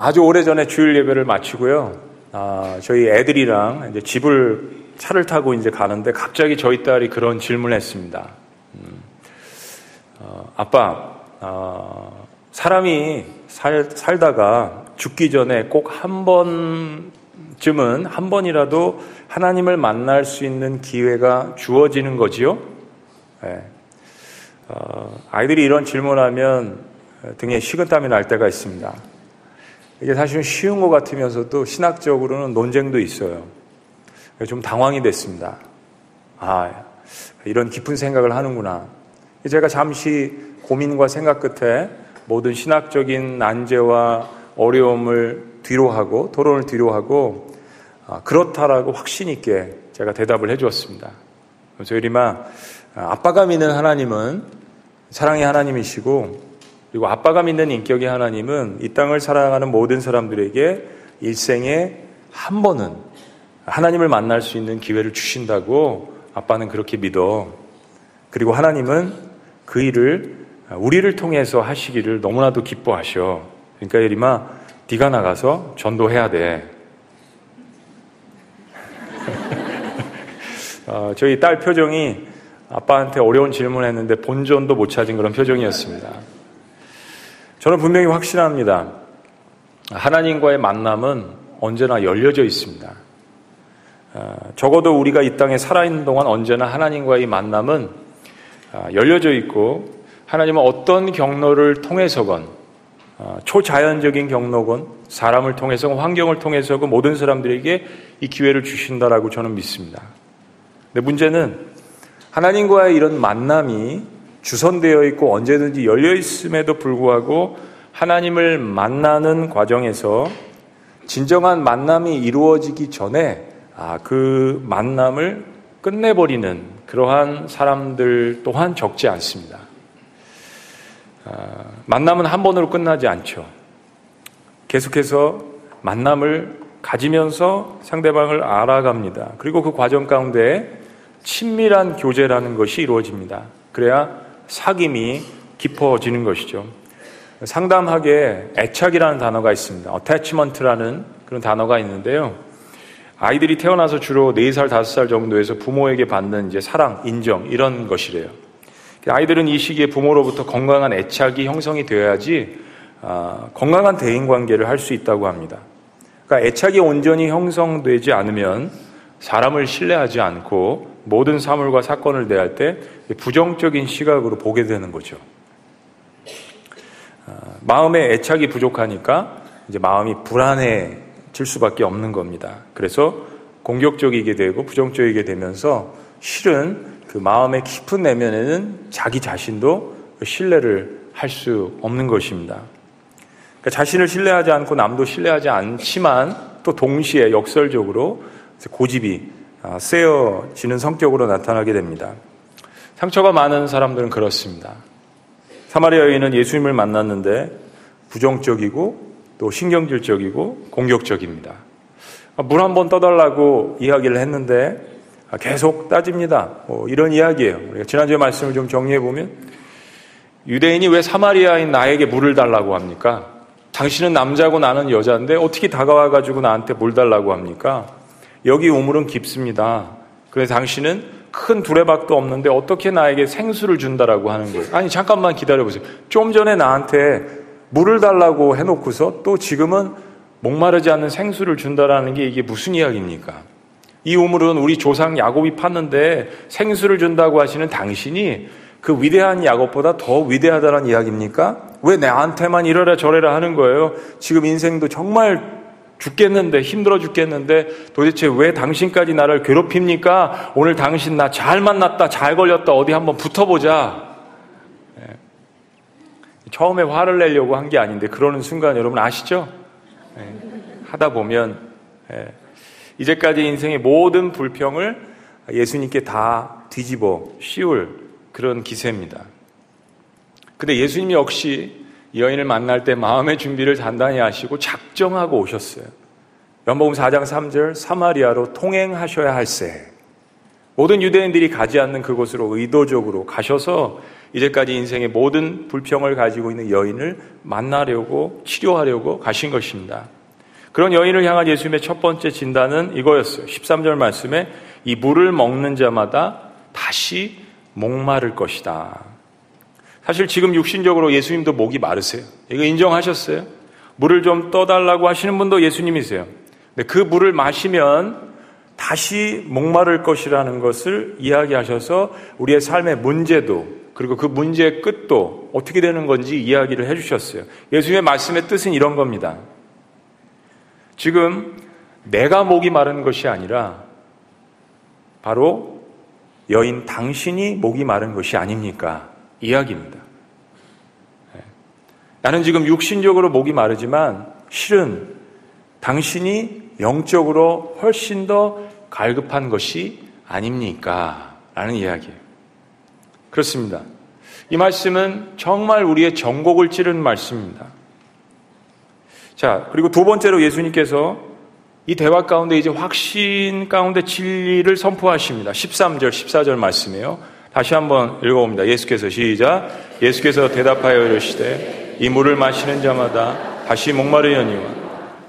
아주 오래전에 주일 예배를 마치고요. 아, 저희 애들이랑 이제 집을 차를 타고 이제 가는데 갑자기 저희 딸이 그런 질문을 했습니다. 음, 어, 아빠, 어, 사람이 살, 살다가 죽기 전에 꼭 한 번쯤은 한 번이라도 하나님을 만날 수 있는 기회가 주어지는 거지요? 네. 어, 아이들이 이런 질문하면 등에 식은땀이 날 때가 있습니다. 이게 사실은 쉬운 것 같으면서도 신학적으로는 논쟁도 있어요. 좀 당황이 됐습니다. 아, 이런 깊은 생각을 하는구나. 제가 잠시 고민과 생각 끝에 모든 신학적인 난제와 어려움을 뒤로 하고 토론을 뒤로 하고 아, 그렇다라고 확신 있게 제가 대답을 해주었습니다. 그래서 예리마 아빠가 믿는 하나님은 사랑의 하나님이시고 그리고 아빠가 믿는 인격의 하나님은 이 땅을 사랑하는 모든 사람들에게 일생에 한 번은 하나님을 만날 수 있는 기회를 주신다고 아빠는 그렇게 믿어. 그리고 하나님은 그 일을 우리를 통해서 하시기를 너무나도 기뻐하셔. 그러니까 예림아, 네가 나가서 전도해야 돼. 어, 저희 딸 표정이 아빠한테 어려운 질문했는데 을 본전도 못 찾은 그런 표정이었습니다. 저는 분명히 확신합니다. 하나님과의 만남은 언제나 열려져 있습니다. 어, 적어도 우리가 이 땅에 살아있는 동안 언제나 하나님과의 만남은 어, 열려져 있고 하나님은 어떤 경로를 통해서건 어, 초자연적인 경로건 사람을 통해서건 환경을 통해서건 모든 사람들에게 이 기회를 주신다라고 저는 믿습니다. 근데 문제는 하나님과의 이런 만남이 주선되어 있고 언제든지 열려 있음에도 불구하고 하나님을 만나는 과정에서 진정한 만남이 이루어지기 전에 아, 그 만남을 끝내버리는 그러한 사람들 또한 적지 않습니다. 아, 만남은 한 번으로 끝나지 않죠. 계속해서 만남을 가지면서 상대방을 알아갑니다. 그리고 그 과정 가운데 친밀한 교제라는 것이 이루어집니다. 그래야 사귐이 깊어지는 것이죠. 상담하게 애착이라는 단어가 있습니다. attachment라는 그런 단어가 있는데요. 아이들이 태어나서 주로 4살, 5살 정도에서 부모에게 받는 이제 사랑, 인정, 이런 것이래요. 아이들은 이 시기에 부모로부터 건강한 애착이 형성이 되어야지 아, 건강한 대인 관계를 할 수 있다고 합니다. 그러니까 애착이 온전히 형성되지 않으면 사람을 신뢰하지 않고 모든 사물과 사건을 대할 때 부정적인 시각으로 보게 되는 거죠. 아, 마음의 애착이 부족하니까 이제 마음이 불안해질 수밖에 없는 겁니다. 그래서 공격적이게 되고 부정적이게 되면서 실은 그 마음의 깊은 내면에는 자기 자신도 신뢰를 할 수 없는 것입니다. 그러니까 자신을 신뢰하지 않고 남도 신뢰하지 않지만 또 동시에 역설적으로 고집이 아, 세어지는 성격으로 나타나게 됩니다. 상처가 많은 사람들은 그렇습니다. 사마리아 여인은 예수님을 만났는데 부정적이고 또 신경질적이고 공격적입니다. 아, 물한 번 떠달라고 이야기를 했는데 아, 계속 따집니다. 뭐 이런 이야기예요. 우리가 지난주에 말씀을 좀 정리해 보면 유대인이 왜 사마리아인 나에게 물을 달라고 합니까? 당신은 남자고 나는 여자인데 어떻게 다가와 가지고 나한테 물 달라고 합니까? 여기 우물은 깊습니다. 그래서 당신은 큰 두레박도 없는데 어떻게 나에게 생수를 준다라고 하는 거예요. 아니, 잠깐만 기다려보세요. 좀 전에 나한테 물을 달라고 해놓고서 또 지금은 목마르지 않는 생수를 준다라는 게 이게 무슨 이야기입니까? 이 우물은 우리 조상 야곱이 팠는데 생수를 준다고 하시는 당신이 그 위대한 야곱보다 더 위대하다는 이야기입니까? 왜 나한테만 이러라 저래라 하는 거예요? 지금 인생도 정말 죽겠는데 힘들어 죽겠는데 도대체 왜 당신까지 나를 괴롭힙니까? 오늘 당신 나 잘 만났다 잘 걸렸다 어디 한번 붙어보자. 네. 처음에 화를 내려고 한 게 아닌데 그러는 순간 여러분 아시죠? 네. 하다 보면 네. 이제까지 인생의 모든 불평을 예수님께 다 뒤집어 씌울 그런 기세입니다. 근데 예수님 역시 여인을 만날 때 마음의 준비를 단단히 하시고 작정하고 오셨어요. 연복음 4장 3절 사마리아로 통행하셔야 할세. 모든 유대인들이 가지 않는 그곳으로 의도적으로 가셔서 이제까지 인생의 모든 불평을 가지고 있는 여인을 만나려고 치료하려고 가신 것입니다. 그런 여인을 향한 예수님의 첫 번째 진단은 이거였어요. 13절 말씀에 이 물을 먹는 자마다 다시 목마를 것이다. 사실 지금 육신적으로 예수님도 목이 마르세요. 이거 인정하셨어요? 물을 좀 떠달라고 하시는 분도 예수님이세요. 근데 그 물을 마시면 다시 목마를 것이라는 것을 이야기하셔서 우리의 삶의 문제도 그리고 그 문제의 끝도 어떻게 되는 건지 이야기를 해주셨어요. 예수님의 말씀의 뜻은 이런 겁니다. 지금 내가 목이 마른 것이 아니라 바로 여인 당신이 목이 마른 것이 아닙니까? 이야기입니다. 네. 나는 지금 육신적으로 목이 마르지만 실은 당신이 영적으로 훨씬 더 갈급한 것이 아닙니까? 라는 이야기예요. 그렇습니다. 이 말씀은 정말 우리의 정곡을 찌르는 말씀입니다. 자, 그리고 두 번째로 예수님께서 이 대화 가운데 이제 확신 가운데 진리를 선포하십니다. 13절, 14절 말씀이에요. 다시 한번 읽어봅니다. 예수께서 시작. 예수께서 대답하여 이르시되 이 물을 마시는 자마다 다시 목마르려니와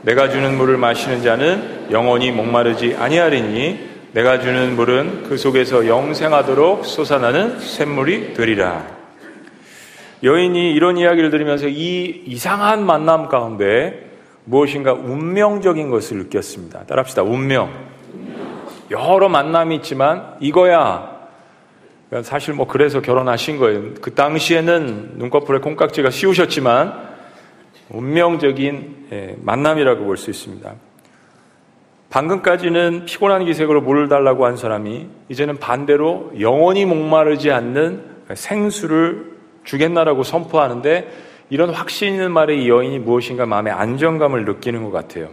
내가 주는 물을 마시는 자는 영원히 목마르지 아니하리니 내가 주는 물은 그 속에서 영생하도록 솟아나는 샘물이 되리라. 여인이 이런 이야기를 들으면서 이 이상한 만남 가운데 무엇인가 운명적인 것을 느꼈습니다. 따라합시다. 운명. 여러 만남이 있지만 이거야. 사실 뭐 그래서 결혼하신 거예요. 그 당시에는 눈꺼풀에 콩깍지가 씌우셨지만 운명적인 예, 만남이라고 볼 수 있습니다. 방금까지는 피곤한 기색으로 물을 달라고 한 사람이 이제는 반대로 영원히 목마르지 않는 생수를 주겠나라고 선포하는데 이런 확신 있는 말에 이 여인이 무엇인가 마음의 안정감을 느끼는 것 같아요.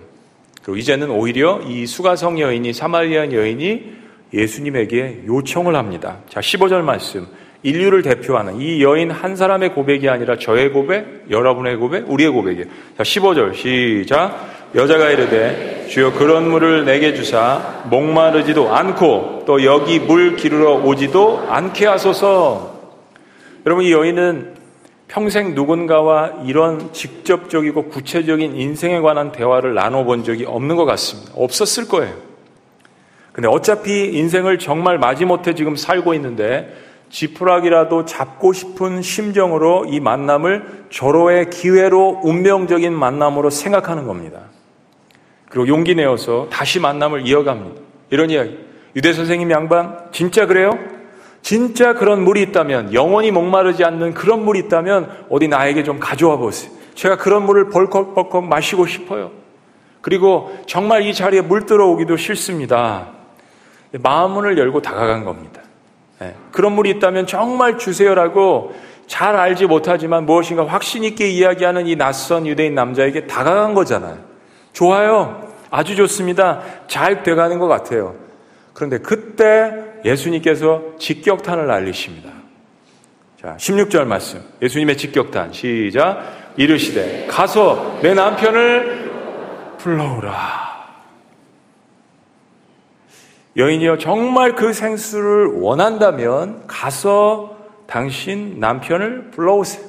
그리고 이제는 오히려 이 수가성 여인이 사마리안 여인이 예수님에게 요청을 합니다. 자, 15절 말씀. 인류를 대표하는 이 여인 한 사람의 고백이 아니라 저의 고백, 여러분의 고백, 우리의 고백이에요. 자, 15절 시작. 여자가 이르되 주여 그런 물을 내게 주사 목마르지도 않고 또 여기 물 기르러 오지도 않게 하소서. 여러분 이 여인은 평생 누군가와 이런 직접적이고 구체적인 인생에 관한 대화를 나눠본 적이 없는 것 같습니다. 없었을 거예요. 근데 어차피 인생을 정말 마지못해 지금 살고 있는데 지푸라기라도 잡고 싶은 심정으로 이 만남을 절호의 기회로 운명적인 만남으로 생각하는 겁니다. 그리고 용기 내어서 다시 만남을 이어갑니다. 이런 이야기. 유대 선생님 양반, 진짜 그래요? 진짜 그런 물이 있다면, 영원히 목마르지 않는 그런 물이 있다면, 어디 나에게 좀 가져와 보세요. 제가 그런 물을 벌컥벌컥 마시고 싶어요. 그리고 정말 이 자리에 물 들어오기도 싫습니다. 마음문을 열고 다가간 겁니다. 네. 그런 물이 있다면 정말 주세요라고 잘 알지 못하지만 무엇인가 확신 있게 이야기하는 이 낯선 유대인 남자에게 다가간 거잖아요. 좋아요. 아주 좋습니다. 잘 돼가는 것 같아요. 그런데 그때 예수님께서 직격탄을 날리십니다. 자, 16절 말씀. 예수님의 직격탄. 시작. 이르시되, 가서 내 남편을 불러오라. 여인이여 정말 그 생수를 원한다면 가서 당신 남편을 불러오세요.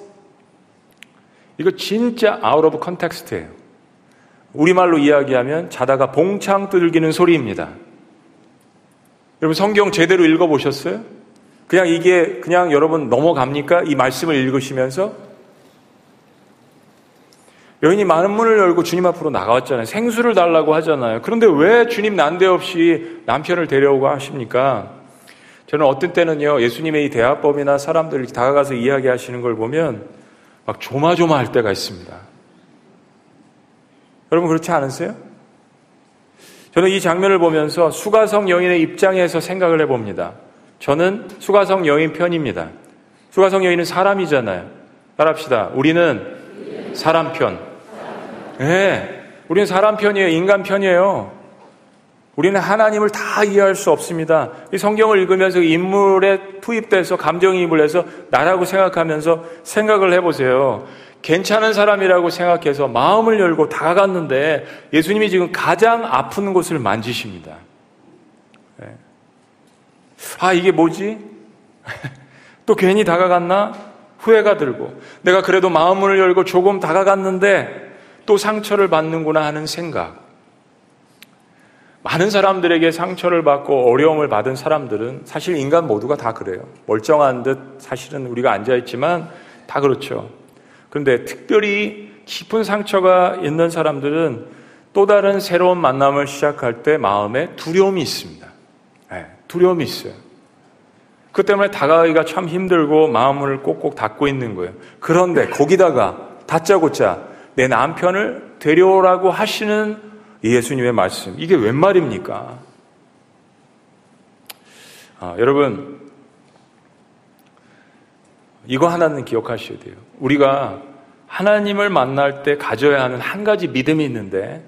이거 진짜 out of context예요. 우리말로 이야기하면 자다가 봉창 두들기는 소리입니다. 여러분 성경 제대로 읽어보셨어요? 그냥 이게 그냥 여러분 넘어갑니까? 이 말씀을 읽으시면서 여인이 마음 문을 열고 주님 앞으로 나아왔잖아요. 생수를 달라고 하잖아요. 그런데 왜 주님 난데없이 남편을 데려오고 하십니까? 저는 어떤 때는요, 예수님의 이 대화법이나 사람들 이 다가가서 이야기하시는 걸 보면 막 조마조마할 때가 있습니다. 여러분 그렇지 않으세요? 저는 이 장면을 보면서 수가성 여인의 입장에서 생각을 해봅니다. 저는 수가성 여인 편입니다. 수가성 여인은 사람이잖아요. 따라합시다. 우리는 사람 편. 예. 네, 우리는 사람 편이에요. 인간 편이에요. 우리는 하나님을 다 이해할 수 없습니다. 이 성경을 읽으면서 인물에 투입돼서 감정이입을 해서 나라고 생각하면서 생각을 해보세요. 괜찮은 사람이라고 생각해서 마음을 열고 다가갔는데 예수님이 지금 가장 아픈 곳을 만지십니다. 네. 아, 이게 뭐지? 또 괜히 다가갔나? 후회가 들고 내가 그래도 마음을 열고 조금 다가갔는데 또 상처를 받는구나 하는 생각. 많은 사람들에게 상처를 받고 어려움을 받은 사람들은 사실 인간 모두가 다 그래요. 멀쩡한 듯 사실은 우리가 앉아있지만 다 그렇죠. 그런데 특별히 깊은 상처가 있는 사람들은 또 다른 새로운 만남을 시작할 때 마음에 두려움이 있습니다. 네, 두려움이 있어요. 그 때문에 다가가기가 참 힘들고 마음을 꼭꼭 닫고 있는 거예요. 그런데 거기다가 다짜고짜 내 남편을 데려오라고 하시는 예수님의 말씀. 이게 웬 말입니까? 아, 여러분, 이거 하나는 기억하셔야 돼요. 우리가 하나님을 만날 때 가져야 하는 한 가지 믿음이 있는데,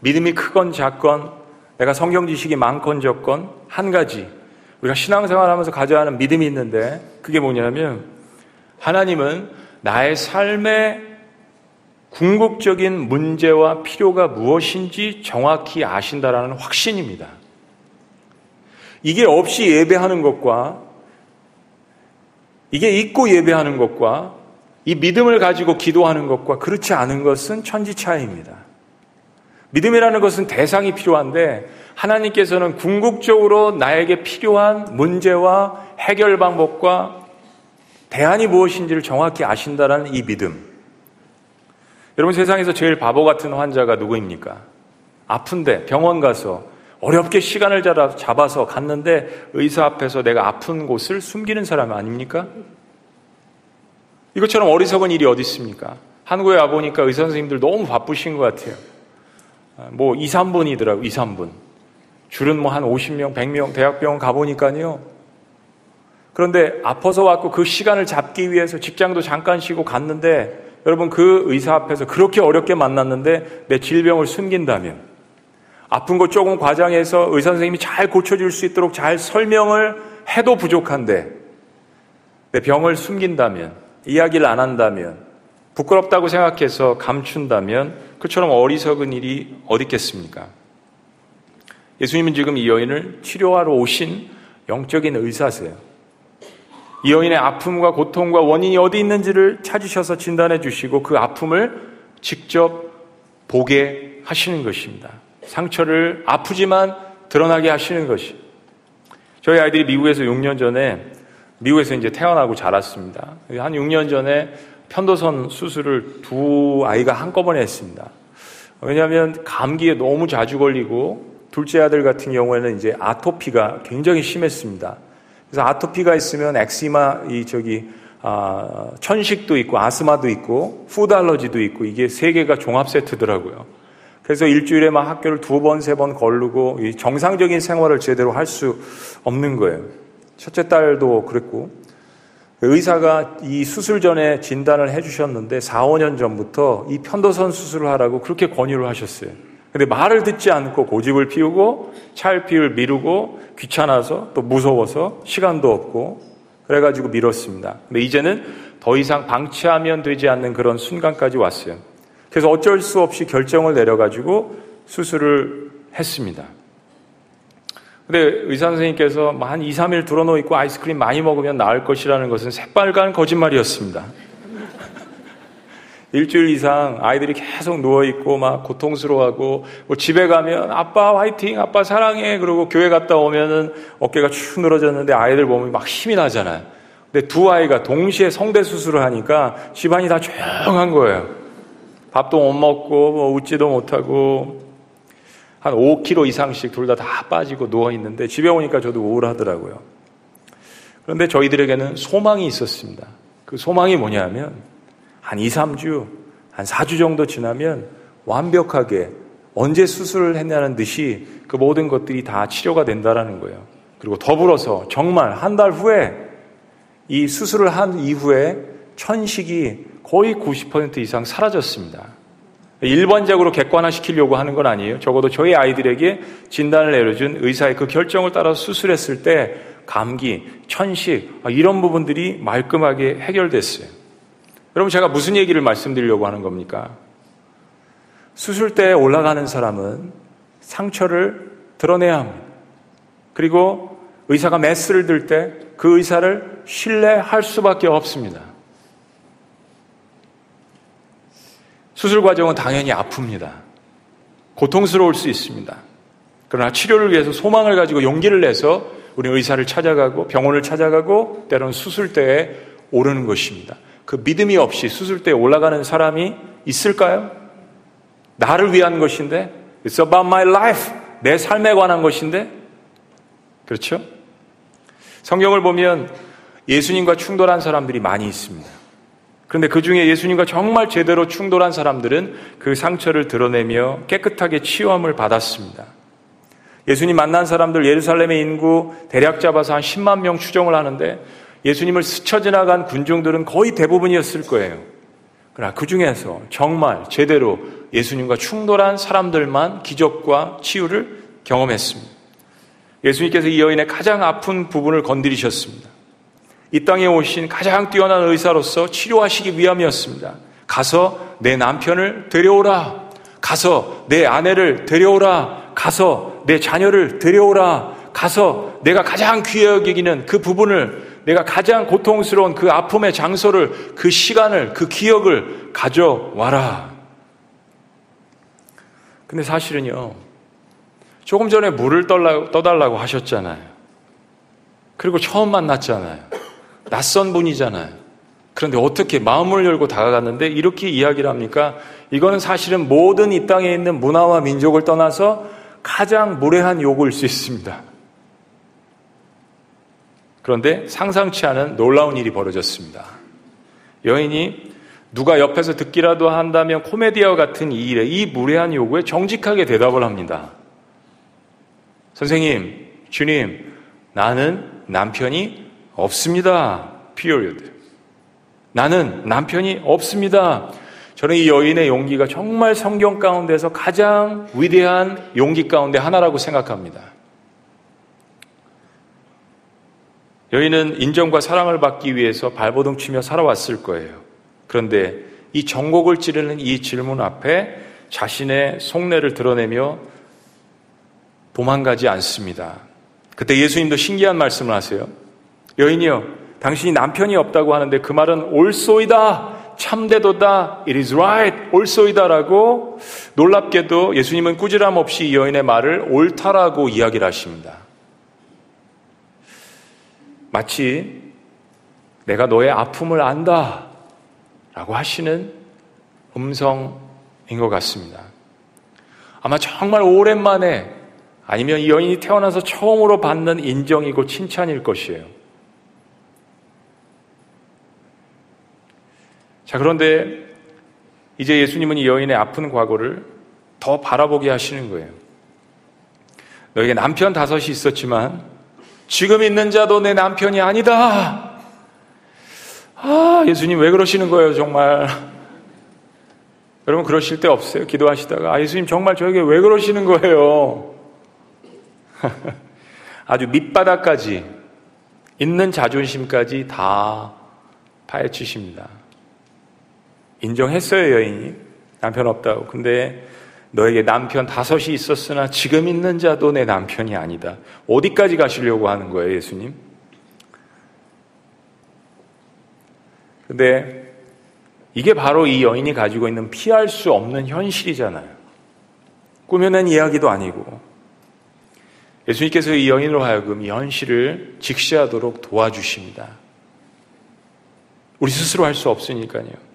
믿음이 크건 작건, 내가 성경 지식이 많건 적건, 한 가지, 우리가 신앙생활 하면서 가져야 하는 믿음이 있는데, 그게 뭐냐면, 하나님은 나의 삶의 궁극적인 문제와 필요가 무엇인지 정확히 아신다라는 확신입니다. 이게 없이 예배하는 것과 이게 잊고 예배하는 것과 이 믿음을 가지고 기도하는 것과 그렇지 않은 것은 천지 차이입니다. 믿음이라는 것은 대상이 필요한데 하나님께서는 궁극적으로 나에게 필요한 문제와 해결 방법과 대안이 무엇인지를 정확히 아신다라는 이 믿음. 여러분 세상에서 제일 바보 같은 환자가 누구입니까? 아픈데 병원 가서 어렵게 시간을 잡아서 갔는데 의사 앞에서 내가 아픈 곳을 숨기는 사람 아닙니까? 이것처럼 어리석은 일이 어디 있습니까? 한국에 와보니까 의사 선생님들 너무 바쁘신 것 같아요. 아, 뭐 2, 3분이더라고, 2, 3분. 줄은 뭐 한 50명, 100명 대학병원 가보니까요. 그런데 아파서 왔고 그 시간을 잡기 위해서 직장도 잠깐 쉬고 갔는데 여러분 그 의사 앞에서 그렇게 어렵게 만났는데 내 질병을 숨긴다면 아픈 거 조금 과장해서 의사 선생님이 잘 고쳐줄 수 있도록 잘 설명을 해도 부족한데 내 병을 숨긴다면 이야기를 안 한다면 부끄럽다고 생각해서 감춘다면 그처럼 어리석은 일이 어디 있겠습니까? 예수님은 지금 이 여인을 치료하러 오신 영적인 의사세요. 이 여인의 아픔과 고통과 원인이 어디 있는지를 찾으셔서 진단해 주시고 그 아픔을 직접 보게 하시는 것입니다. 상처를 아프지만 드러나게 하시는 것이. 저희 아이들이 미국에서 6년 전에 미국에서 이제 태어나고 자랐습니다. 한 6년 전에 편도선 수술을 두 아이가 한꺼번에 했습니다. 왜냐하면 감기에 너무 자주 걸리고 둘째 아들 같은 경우에는 이제 아토피가 굉장히 심했습니다. 그래서 아토피가 있으면 eczema 이 저기 아, 천식도 있고 asthma도 있고 food allergy도 있고 이게 세 개가 종합 세트더라고요. 그래서 일주일에 막 학교를 두 번, 세 번 걸르고 정상적인 생활을 제대로 할 수 없는 거예요. 첫째 딸도 그랬고 의사가 이 수술 전에 진단을 해주셨는데 4, 5년 전부터 이 편도선 수술을 하라고 그렇게 권유를 하셨어요. 근데 말을 듣지 않고 고집을 피우고 찰피를 미루고 귀찮아서 또 무서워서 시간도 없고 그래가지고 미뤘습니다. 근데 이제는 더 이상 방치하면 되지 않는 그런 순간까지 왔어요. 그래서 어쩔 수 없이 결정을 내려가지고 수술을 했습니다. 근데 의사 선생님께서 뭐한 2, 3일 들어놓고 있고 아이스크림 많이 먹으면 나을 것이라는 것은 새빨간 거짓말이었습니다. 일주일 이상 아이들이 계속 누워있고 막 고통스러워하고 뭐 집에 가면 아빠 화이팅, 아빠 사랑해. 그러고 교회 갔다 오면은 어깨가 축 늘어졌는데 아이들 보면 막 힘이 나잖아요. 근데 두 아이가 동시에 성대 수술을 하니까 집안이 다 조용한 거예요. 밥도 못 먹고 뭐 웃지도 못하고 한 5kg 이상씩 둘 다 다 빠지고 누워 있는데 집에 오니까 저도 우울하더라고요. 그런데 저희들에게는 소망이 있었습니다. 그 소망이 뭐냐면 한 2, 3주, 한 4주 정도 지나면 완벽하게 언제 수술을 했냐는 듯이 그 모든 것들이 다 치료가 된다라는 거예요. 그리고 더불어서 정말 한 달 후에 이 수술을 한 이후에 천식이 거의 90% 이상 사라졌습니다. 일반적으로 객관화시키려고 하는 건 아니에요. 적어도 저희 아이들에게 진단을 내려준 의사의 그 결정을 따라 수술했을 때 감기, 천식, 이런 부분들이 말끔하게 해결됐어요. 여러분 제가 무슨 얘기를 말씀드리려고 하는 겁니까? 수술대에 올라가는 사람은 상처를 드러내야 합니다. 그리고 의사가 메스를 들 때 그 의사를 신뢰할 수밖에 없습니다. 수술 과정은 당연히 아픕니다. 고통스러울 수 있습니다. 그러나 치료를 위해서 소망을 가지고 용기를 내서 우리 의사를 찾아가고 병원을 찾아가고 때로는 수술대에 오르는 것입니다. 그 믿음이 없이 수술대에 올라가는 사람이 있을까요? 나를 위한 것인데, it's about my life. 내 삶에 관한 것인데, 그렇죠? 성경을 보면 예수님과 충돌한 사람들이 많이 있습니다. 그런데 그 중에 예수님과 정말 제대로 충돌한 사람들은 그 상처를 드러내며 깨끗하게 치유함을 받았습니다. 예수님 만난 사람들 예루살렘의 인구 대략 잡아서 한 10만 명 추정을 하는데 예수님을 스쳐 지나간 군중들은 거의 대부분이었을 거예요. 그러나 그 중에서 정말 제대로 예수님과 충돌한 사람들만 기적과 치유를 경험했습니다. 예수님께서 이 여인의 가장 아픈 부분을 건드리셨습니다. 이 땅에 오신 가장 뛰어난 의사로서 치료하시기 위함이었습니다. 가서 내 남편을 데려오라. 가서 내 아내를 데려오라. 가서 내 자녀를 데려오라. 가서 내가 가장 귀해 여기는 그 부분을 내가 가장 고통스러운 그 아픔의 장소를 그 시간을 그 기억을 가져와라. 근데 사실은요. 조금 전에 물을 떠달라고 하셨잖아요. 그리고 처음 만났잖아요. 낯선 분이잖아요. 그런데 어떻게 마음을 열고 다가갔는데 이렇게 이야기를 합니까? 이거는 사실은 모든 이 땅에 있는 문화와 민족을 떠나서 가장 무례한 요구일 수 있습니다. 그런데 상상치 않은 놀라운 일이 벌어졌습니다. 여인이 누가 옆에서 듣기라도 한다면 코미디와 같은 이 일에 이 무례한 요구에 정직하게 대답을 합니다. 선생님, 주님, 나는 남편이 없습니다. period. 나는 남편이 없습니다. 저는 이 여인의 용기가 정말 성경 가운데서 가장 위대한 용기 가운데 하나라고 생각합니다. 여인은 인정과 사랑을 받기 위해서 발버둥 치며 살아왔을 거예요. 그런데 이 정곡을 찌르는 이 질문 앞에 자신의 속내를 드러내며 도망가지 않습니다. 그때 예수님도 신기한 말씀을 하세요. 여인이요, 당신이 남편이 없다고 하는데 그 말은 옳소이다, 참되도다, it is right, 옳소이다라고 놀랍게도 예수님은 꾸지람 없이 이 여인의 말을 옳다라고 이야기를 하십니다. 마치 내가 너의 아픔을 안다 라고 하시는 음성인 것 같습니다. 아마 정말 오랜만에 아니면 이 여인이 태어나서 처음으로 받는 인정이고 칭찬일 것이에요. 자, 그런데 이제 예수님은 이 여인의 아픈 과거를 더 바라보게 하시는 거예요. 너에게 남편 다섯이 있었지만 지금 있는 자도 내 남편이 아니다. 아, 예수님 왜 그러시는 거예요, 정말. 여러분 그러실 때 없어요? 기도하시다가 아, 예수님 정말 저에게 왜 그러시는 거예요? 아주 밑바닥까지 있는 자존심까지 다 파헤치십니다. 인정했어요, 여인이. 남편 없다고. 근데 너에게 남편 다섯이 있었으나 지금 있는 자도 내 남편이 아니다. 어디까지 가시려고 하는 거예요, 예수님? 근데 이게 바로 이 여인이 가지고 있는 피할 수 없는 현실이잖아요. 꾸며낸 이야기도 아니고. 예수님께서 이 여인으로 하여금 이 현실을 직시하도록 도와주십니다. 우리 스스로 할 수 없으니까요.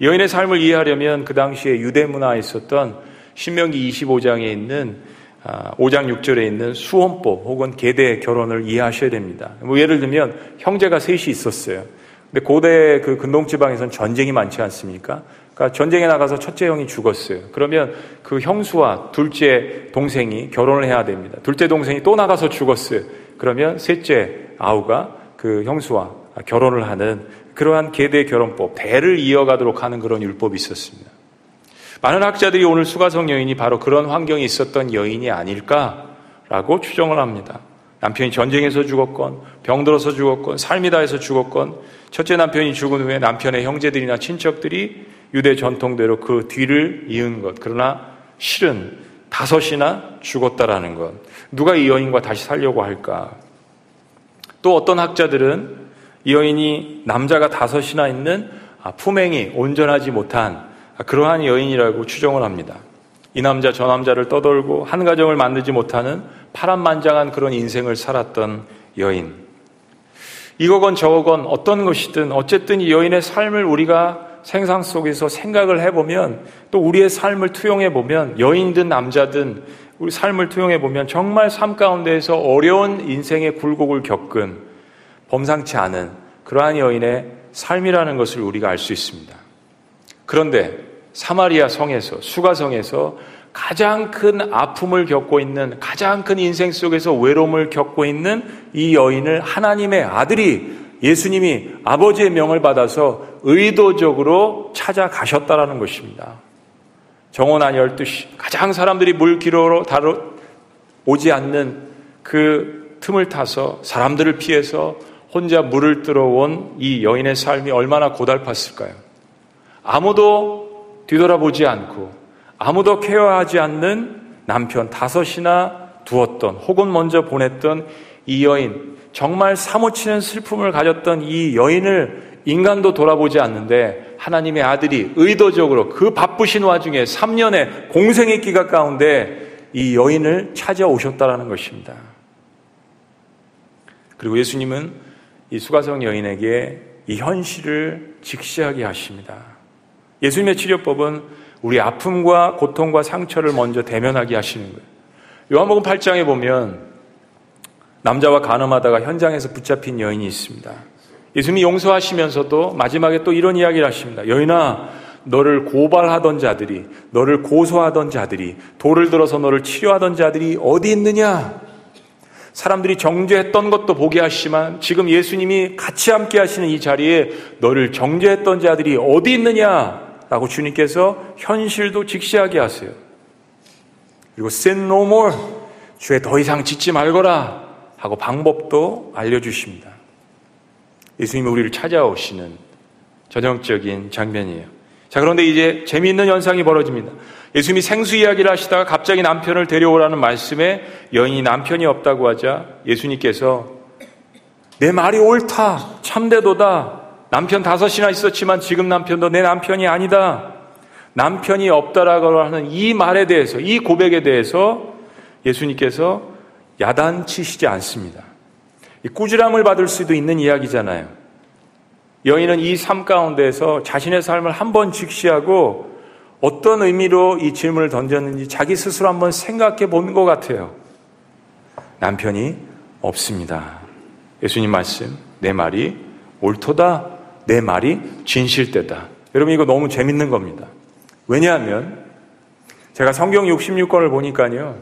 여인의 삶을 이해하려면 그 당시에 유대 문화에 있었던 신명기 25장에 있는 5장 아, 6절에 있는 수혼법 혹은 계대 결혼을 이해하셔야 됩니다. 뭐 예를 들면 형제가 셋이 있었어요. 근데 고대 그 근동지방에선 전쟁이 많지 않습니까? 그러니까 전쟁에 나가서 첫째 형이 죽었어요. 그러면 그 형수와 둘째 동생이 결혼을 해야 됩니다. 둘째 동생이 또 나가서 죽었어요. 그러면 셋째 아우가 그 형수와 결혼을 하는 그러한 계대 결혼법, 대를 이어가도록 하는 그런 율법이 있었습니다. 많은 학자들이 오늘 수가성 여인이 바로 그런 환경에 있었던 여인이 아닐까라고 추정을 합니다. 남편이 전쟁에서 죽었건, 병들어서 죽었건, 삶이 다해서 죽었건, 첫째 남편이 죽은 후에 남편의 형제들이나 친척들이 유대 전통대로 그 뒤를 이은 것. 그러나 실은 다섯이나 죽었다라는 것. 누가 이 여인과 다시 살려고 할까? 또 어떤 학자들은 이 여인이 남자가 다섯이나 있는 아, 품행이 온전하지 못한 그러한 여인이라고 추정을 합니다. 이 남자 저 남자를 떠돌고 한 가정을 만들지 못하는 파란만장한 그런 인생을 살았던 여인. 이거건 저거건 어떤 것이든 어쨌든 이 여인의 삶을 우리가 생상 속에서 생각을 해보면 또 우리의 삶을 투영해 보면 여인든 남자든 우리 삶을 투영해 보면 정말 삶 가운데에서 어려운 인생의 굴곡을 겪은 범상치 않은 그러한 여인의 삶이라는 것을 우리가 알 수 있습니다. 그런데 사마리아 성에서 수가성에서 가장 큰 아픔을 겪고 있는 가장 큰 인생 속에서 외로움을 겪고 있는 이 여인을 하나님의 아들이 예수님이 아버지의 명을 받아서 의도적으로 찾아가셨다라는 것입니다. 한 12시 가장 사람들이 물 기로로 다루 오지 않는 그 틈을 타서 사람들을 피해서 혼자 물을 들어온 이 여인의 삶이 얼마나 고달팠을까요? 아무도 뒤돌아보지 않고 아무도 케어하지 않는 남편 다섯이나 두었던 혹은 먼저 보냈던 이 여인 정말 사무치는 슬픔을 가졌던 이 여인을 인간도 돌아보지 않는데 하나님의 아들이 의도적으로 그 바쁘신 와중에 3년의 공생의 기가 가운데 이 여인을 찾아오셨다라는 것입니다. 그리고 예수님은 이 수가성 여인에게 이 현실을 직시하게 하십니다. 예수님의 치료법은 우리 아픔과 고통과 상처를 먼저 대면하게 하시는 거예요. 요한복음 8장에 보면 남자와 간음하다가 현장에서 붙잡힌 여인이 있습니다. 예수님이 용서하시면서도 마지막에 또 이런 이야기를 하십니다. 여인아, 너를 고발하던 자들이, 너를 고소하던 자들이, 돌을 들어서 너를 치료하던 자들이 어디 있느냐? 사람들이 정죄했던 것도 보게 하시지만 지금 예수님이 같이 함께 하시는 이 자리에 너를 정죄했던 자들이 어디 있느냐? 라고 주님께서 현실도 직시하게 하세요. 그리고 sin no more. 죄 더 이상 짓지 말거라. 하고 방법도 알려주십니다. 예수님이 우리를 찾아오시는 전형적인 장면이에요. 자, 그런데 이제 재미있는 현상이 벌어집니다. 예수님이 생수 이야기를 하시다가 갑자기 남편을 데려오라는 말씀에 여인이 남편이 없다고 하자 예수님께서 내 말이 옳다. 참되도다. 남편 다섯이나 있었지만 지금 남편도 내 남편이 아니다. 남편이 없다라고 하는 이 말에 대해서, 이 고백에 대해서 예수님께서 야단치시지 않습니다. 꾸지람을 받을 수도 있는 이야기잖아요. 여인은 이 삶 가운데서 자신의 삶을 한 번 직시하고 어떤 의미로 이 질문을 던졌는지 자기 스스로 한번 생각해 보는 것 같아요. 남편이 없습니다. 예수님 말씀, 내 말이 옳도다, 내 말이 진실되다. 여러분 이거 너무 재밌는 겁니다. 왜냐하면 제가 성경 66권을 보니까요.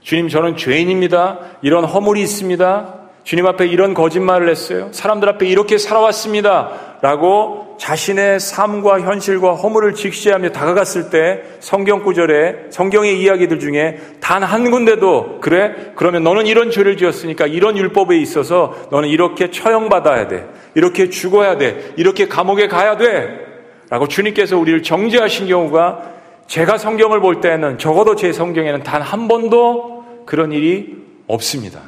주님, 저는 죄인입니다. 이런 허물이 있습니다. 주님 앞에 이런 거짓말을 했어요. 사람들 앞에 이렇게 살아왔습니다. 라고 자신의 삶과 현실과 허물을 직시하며 다가갔을 때 성경 구절에 성경의 이야기들 중에 단 한 군데도 그래? 그러면 너는 이런 죄를 지었으니까 이런 율법에 있어서 너는 이렇게 처형받아야 돼. 이렇게 죽어야 돼. 이렇게 감옥에 가야 돼. 라고 주님께서 우리를 정죄하신 경우가 제가 성경을 볼 때는 적어도 제 성경에는 단 한 번도 그런 일이 없습니다.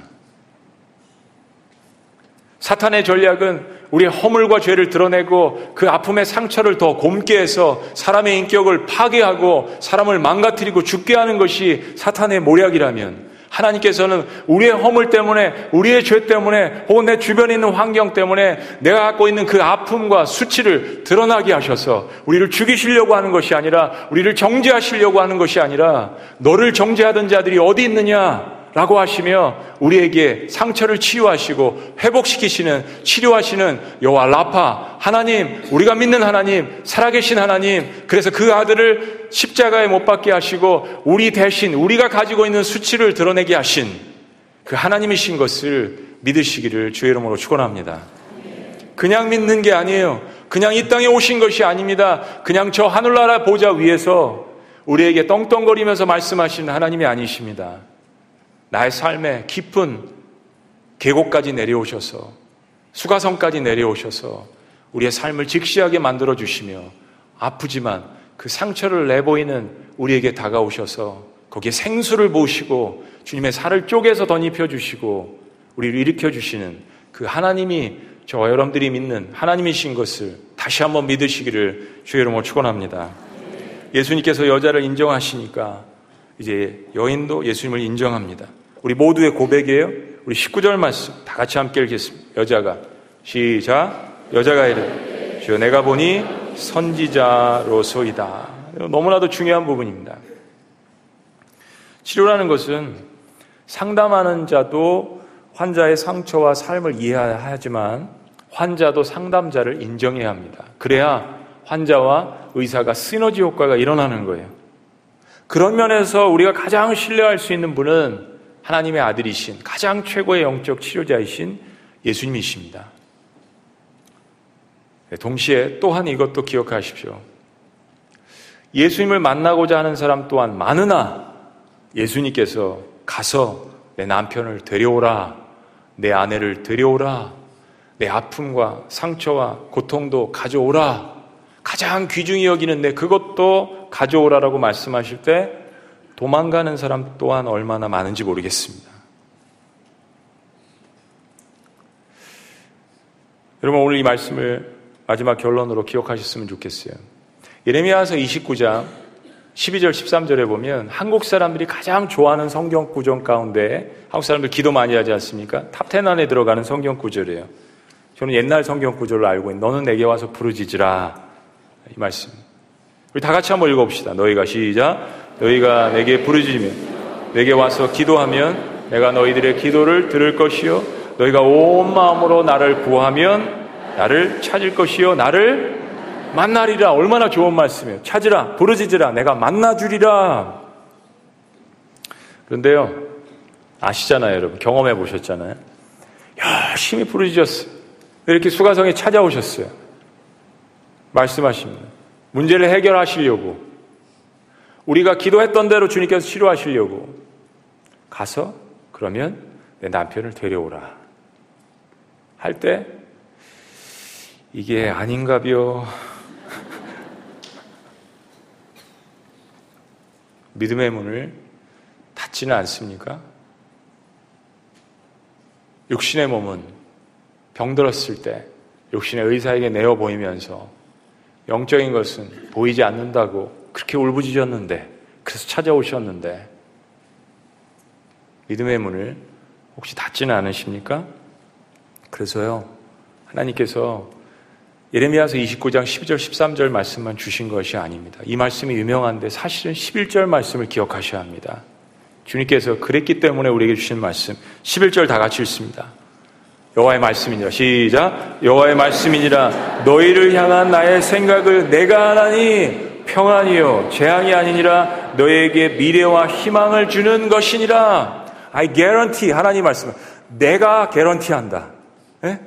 사탄의 전략은 우리의 허물과 죄를 드러내고 그 아픔의 상처를 더 곰게 해서 사람의 인격을 파괴하고 사람을 망가뜨리고 죽게 하는 것이 사탄의 모략이라면 하나님께서는 우리의 허물 때문에 우리의 죄 때문에 혹은 내 주변에 있는 환경 때문에 내가 갖고 있는 그 아픔과 수치를 드러나게 하셔서 우리를 죽이시려고 하는 것이 아니라 우리를 정죄하시려고 하는 것이 아니라 너를 정죄하던 자들이 어디 있느냐 라고 하시며 우리에게 상처를 치유하시고 회복시키시는 치료하시는 여호와 라파 하나님 우리가 믿는 하나님 살아계신 하나님 그래서 그 아들을 십자가에 못 박게 하시고 우리 대신 우리가 가지고 있는 수치를 드러내게 하신 그 하나님이신 것을 믿으시기를 주의 이름으로 축원합니다. 그냥 믿는 게 아니에요. 그냥 이 땅에 오신 것이 아닙니다. 그냥 저 하늘나라 보좌 위에서 우리에게 떵떵거리면서 말씀하시는 하나님이 아니십니다. 나의 삶에 깊은 계곡까지 내려오셔서 수가성까지 내려오셔서 우리의 삶을 직시하게 만들어 주시며 아프지만 그 상처를 내보이는 우리에게 다가오셔서 거기에 생수를 보시고 주님의 살을 쪼개서 덧입혀 주시고 우리를 일으켜 주시는 그 하나님이 저와 여러분들이 믿는 하나님이신 것을 다시 한번 믿으시기를 주의 이름으로 축원합니다. 예수님께서 여자를 인정하시니까 이제 여인도 예수님을 인정합니다. 우리 모두의 고백이에요. 우리 19절 말씀 다 같이 함께 읽겠습니다. 여자가 시작 여자가 이르 주여 내가 보니 선지자로서이다. 너무나도 중요한 부분입니다. 치료라는 것은 상담하는 자도 환자의 상처와 삶을 이해해야 하지만 환자도 상담자를 인정해야 합니다. 그래야 환자와 의사가 시너지 효과가 일어나는 거예요. 그런 면에서 우리가 가장 신뢰할 수 있는 분은 하나님의 아들이신 가장 최고의 영적 치료자이신 예수님이십니다. 네, 동시에 또한 이것도 기억하십시오. 예수님을 만나고자 하는 사람 또한 많으나 예수님께서 가서 내 남편을 데려오라, 내 아내를 데려오라, 내 아픔과 상처와 고통도 가져오라, 가장 귀중히 여기는 내 그것도 가져오라라고 말씀하실 때 도망가는 사람 또한 얼마나 많은지 모르겠습니다. 여러분 오늘 이 말씀을 마지막 결론으로 기억하셨으면 좋겠어요. 예레미야서 29장 12절 13절에 보면 한국 사람들이 가장 좋아하는 성경 구절 가운데 한국 사람들 기도 많이 하지 않습니까? top 10 안에 들어가는 성경 구절이에요. 저는 옛날 성경 구절로 알고 있는 너는 내게 와서 부르짖으라 이 말씀. 우리 다 같이 한번 읽어봅시다. 너희가 시작. 너희가 내게 부르짖으면 내게 와서 기도하면 내가 너희들의 기도를 들을 것이요 너희가 온 마음으로 나를 구하면 나를 찾을 것이요 나를 만나리라 얼마나 좋은 말씀이에요. 찾으라 부르짖으라 내가 만나 주리라. 그런데요 아시잖아요 여러분 경험해 보셨잖아요. 열심히 부르짖었어요. 이렇게 수가성에 찾아오셨어요. 말씀하십니다. 문제를 해결하시려고 우리가 기도했던 대로 주님께서 치료하시려고. 가서 그러면 내 남편을 데려오라. 할 때 이게 아닌가벼. 믿음의 문을 닫지는 않습니까? 육신의 몸은 병들었을 때 육신의 의사에게 내어 보이면서 영적인 것은 보이지 않는다고 그렇게 울부짖었는데 그래서 찾아오셨는데 믿음의 문을 혹시 닫지는 않으십니까? 그래서요 하나님께서 예레미야서 29장 12절 13절 말씀만 주신 것이 아닙니다. 이 말씀이 유명한데 사실은 11절 말씀을 기억하셔야 합니다. 주님께서 그랬기 때문에 우리에게 주신 말씀 11절 다 같이 읽습니다. 여호와의 말씀이니라 시작 여호와의 말씀이니라 너희를 향한 나의 생각을 내가 하나니 평안이요 재앙이 아니니라 너에게 미래와 희망을 주는 것이니라 I guarantee 하나님 말씀 내가 개런티한다. 예?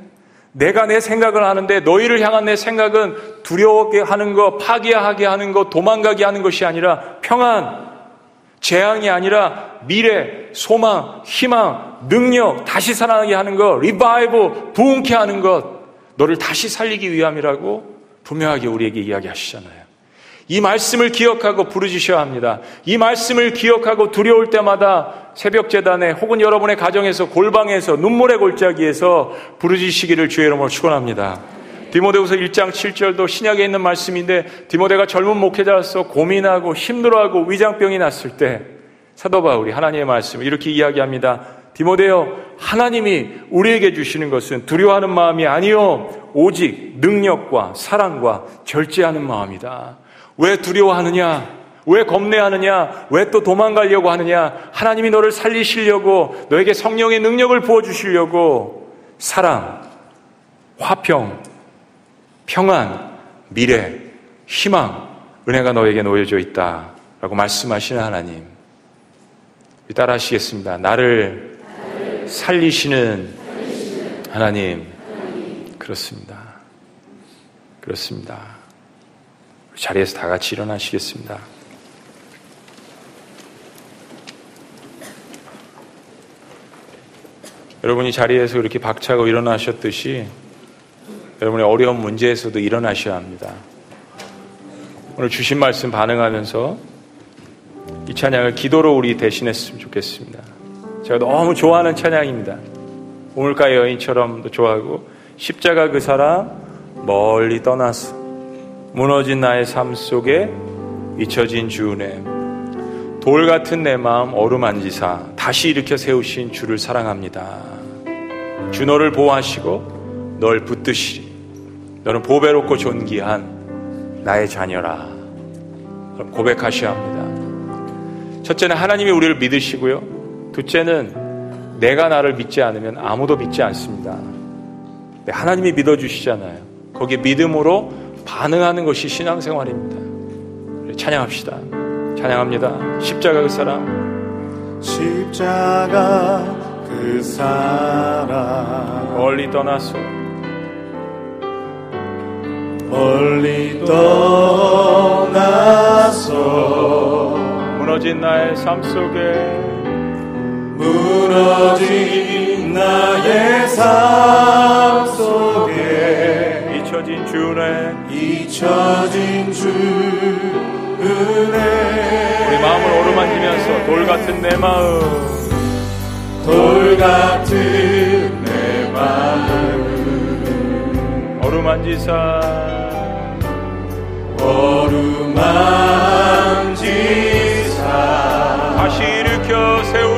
내가 내 생각을 하는데 너희를 향한 내 생각은 두려워하게 하는 거, 파괴하게 하는 거, 도망가게 하는 것이 아니라 평안, 재앙이 아니라 미래, 소망, 희망, 능력, 다시 살아나게 하는 것, revive, 부흥케 하는 것, 너를 다시 살리기 위함이라고 분명하게 우리에게 이야기하시잖아요. 이 말씀을 기억하고 부르짖어야 합니다. 이 말씀을 기억하고 두려울 때마다 새벽 제단에 혹은 여러분의 가정에서 골방에서 눈물의 골짜기에서 부르짖으시기를 주의 이름으로 축원합니다. 디모데후서 1장 7절도 신약에 있는 말씀인데 디모데가 젊은 목회자로서 고민하고 힘들어하고 위장병이 났을 때 사도 바울이 하나님의 말씀을 이렇게 이야기합니다. 디모데요 하나님이 우리에게 주시는 것은 두려워하는 마음이 아니요 오직 능력과 사랑과 절제하는 마음이다. 왜 두려워하느냐? 왜 겁내하느냐? 왜 또 도망가려고 하느냐? 하나님이 너를 살리시려고 너에게 성령의 능력을 부어주시려고 사랑, 화평, 평안, 미래, 희망, 은혜가 너에게 놓여져 있다. 라고 말씀하시는 하나님. 따라 하시겠습니다. 나를 살리시는 하나님. 그렇습니다. 그렇습니다. 자리에서 다 같이 일어나시겠습니다. 여러분이 자리에서 이렇게 박차고 일어나셨듯이 여러분의 어려운 문제에서도 일어나셔야 합니다. 오늘 주신 말씀 반응하면서 이 찬양을 기도로 우리 대신했으면 좋겠습니다. 제가 너무 좋아하는 찬양입니다. 우물가의 여인처럼도 좋아하고 십자가 그 사람 멀리 떠나서 무너진 나의 삶 속에 잊혀진 주 은혜 돌 같은 내 마음 어루만지사 다시 일으켜 세우신 주를 사랑합니다. 주 너를 보호하시고 널 붙드시리. 너는 보배롭고 존귀한 나의 자녀라. 고백하셔야 합니다. 첫째는 하나님이 우리를 믿으시고요. 둘째는 내가 나를 믿지 않으면 아무도 믿지 않습니다. 네, 하나님이 믿어주시잖아요. 거기에 믿음으로 반응하는 것이 신앙생활입니다. 찬양합시다. 찬양합니다. 십자가 그 사람. 십자가 그 사람. 멀리 떠나서. 멀리 떠나서. 무너진 나의 삶 속에. 무너진 나의 삶 같은 내 마음. 돌 같은 내 마음. 어루만지사. 어루만지사. 다시 일으켜 세우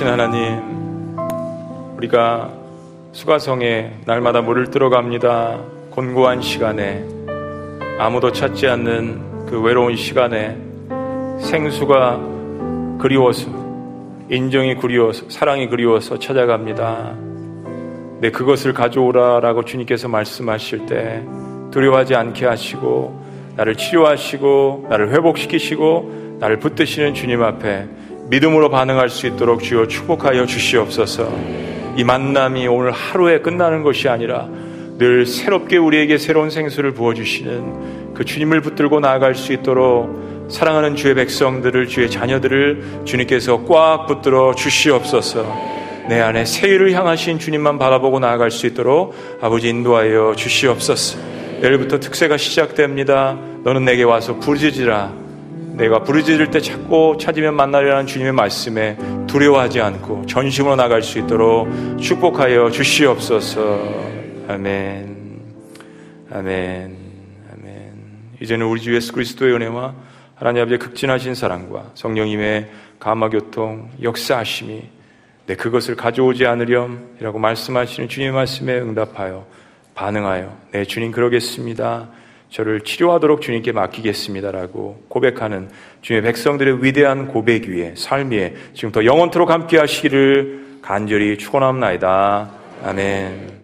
살아계신 하나님, 우리가 수가성에 날마다 물을 들어갑니다. 곤고한 시간에 아무도 찾지 않는 그 외로운 시간에 생수가 그리워서 인정이 그리워서 사랑이 그리워서 찾아갑니다. 내 그것을 가져오라라고 주님께서 말씀하실 때 두려워하지 않게 하시고 나를 치료하시고 나를 회복시키시고 나를 붙드시는 주님 앞에 믿음으로 반응할 수 있도록 주여 축복하여 주시옵소서. 이 만남이 오늘 하루에 끝나는 것이 아니라 늘 새롭게 우리에게 새로운 생수를 부어주시는 그 주님을 붙들고 나아갈 수 있도록 사랑하는 주의 백성들을 주의 자녀들을 주님께서 꽉 붙들어 주시옵소서. 내 안에 세일을 향하신 주님만 바라보고 나아갈 수 있도록 아버지 인도하여 주시옵소서. 내일부터 특세가 시작됩니다. 너는 내게 와서 부르짖으라. 내가 부르짖을 때 찾고 찾으면 만나리라는 주님의 말씀에 두려워하지 않고 전심으로 나갈 수 있도록 축복하여 주시옵소서. 아멘. 아멘. 아멘. 이제는 우리 주 예수 그리스도의 은혜와 하나님 아버지의 극진하신 사랑과 성령님의 감화교통 역사하심이 내 그것을 가져오지 않으렴이라고 말씀하시는 주님의 말씀에 응답하여 반응하여 네 주님 그러겠습니다. 저를 치료하도록 주님께 맡기겠습니다라고 고백하는 주님의 백성들의 위대한 고백 위에 삶 위에 지금부터 영원토록 함께 하시기를 간절히 축원합니다. 아멘.